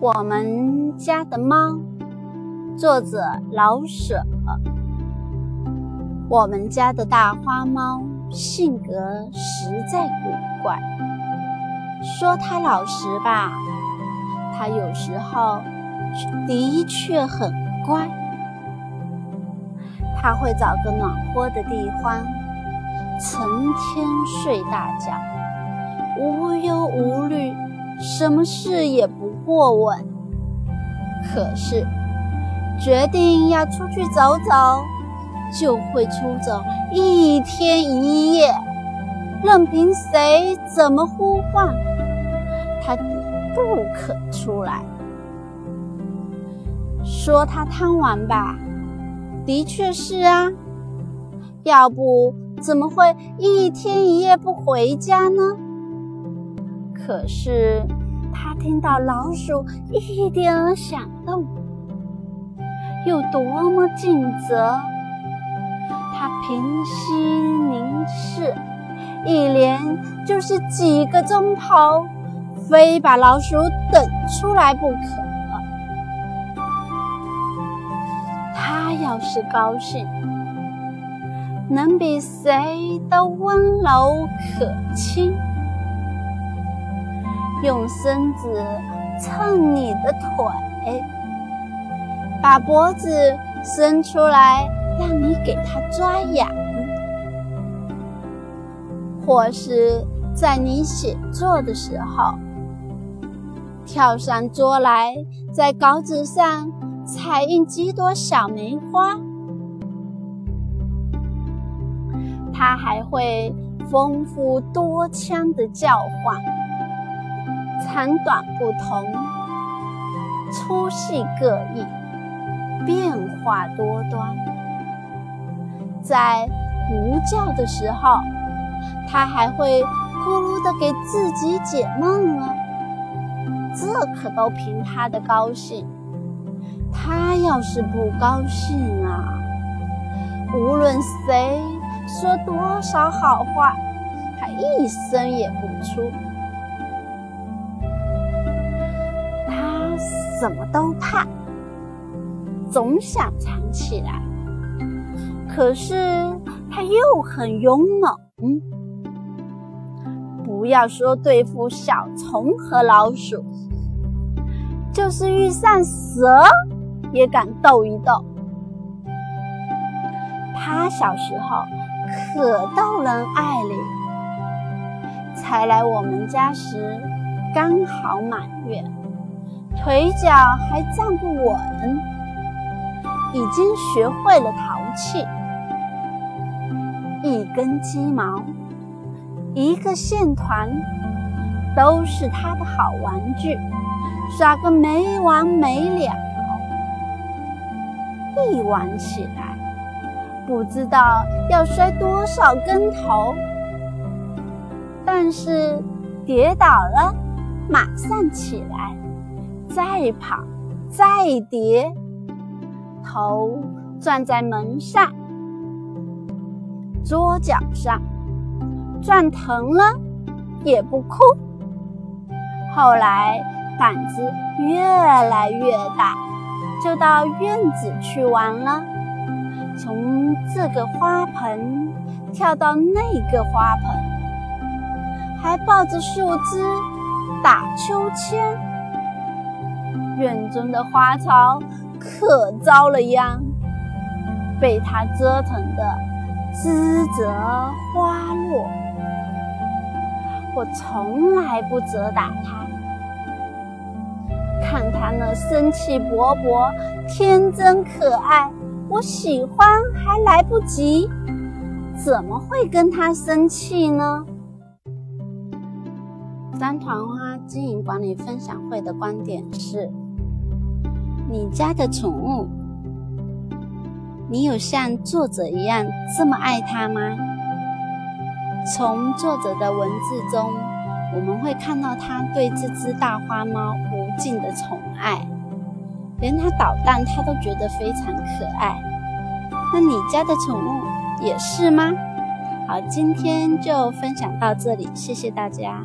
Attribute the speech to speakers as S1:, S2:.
S1: 我们家的猫，作者老舍。我们家的大花猫性格实在古怪，说它老实吧，它有时候的确很乖。它会找个暖和的地方，成天睡大觉，无忧无虑。什么事也不过问，可是决定要出去走走，就会出走一天一夜，任凭谁怎么呼唤，他不肯出来。说他贪玩吧，的确是啊，要不怎么会一天一夜不回家呢？可是，他听到老鼠一点响动，有多么尽责，他平息凝视，一连就是几个钟头，非把老鼠等出来不可。他要是高兴，能比谁都温柔可亲。用身子蹭你的腿，把脖子伸出来让你给它抓痒，或是在你写作的时候，跳上桌来，在稿纸上彩印几朵小梅花。它还会丰富多腔的叫唤。长短不同，粗细各异，变化多端。在不叫的时候，它还会咕噜的给自己解梦了。这可都凭它的高兴。它要是不高兴啊，无论谁说多少好话，它一声也不出。怎么都怕，总想藏起来。可是他又很勇猛。不要说对付小虫和老鼠，就是遇上蛇也敢斗一斗。他小时候可逗人爱哩，才来我们家时刚好满月。腿脚还站不稳，已经学会了淘气。一根鸡毛，一个线团，都是他的好玩具，耍个没完没了。一玩起来，不知道要摔多少跟头，但是跌倒了，马上起来。再跑，再叠，头转在门上、桌角上，转疼了也不哭。后来胆子越来越大，就到院子去玩了，从这个花盆跳到那个花盆，还抱着树枝打秋千。院中的花草可遭了殃，被他折腾的枝折花落。我从来不责打他，看他那生气勃勃、天真可爱，我喜欢还来不及，怎么会跟他生气呢？三团花经营管理分享会的观点是。你家的宠物，你有像作者一样这么爱它吗？从作者的文字中，我们会看到他对这只大花猫无尽的宠爱，连它捣蛋，他都觉得非常可爱。那你家的宠物也是吗？好，今天就分享到这里，谢谢大家。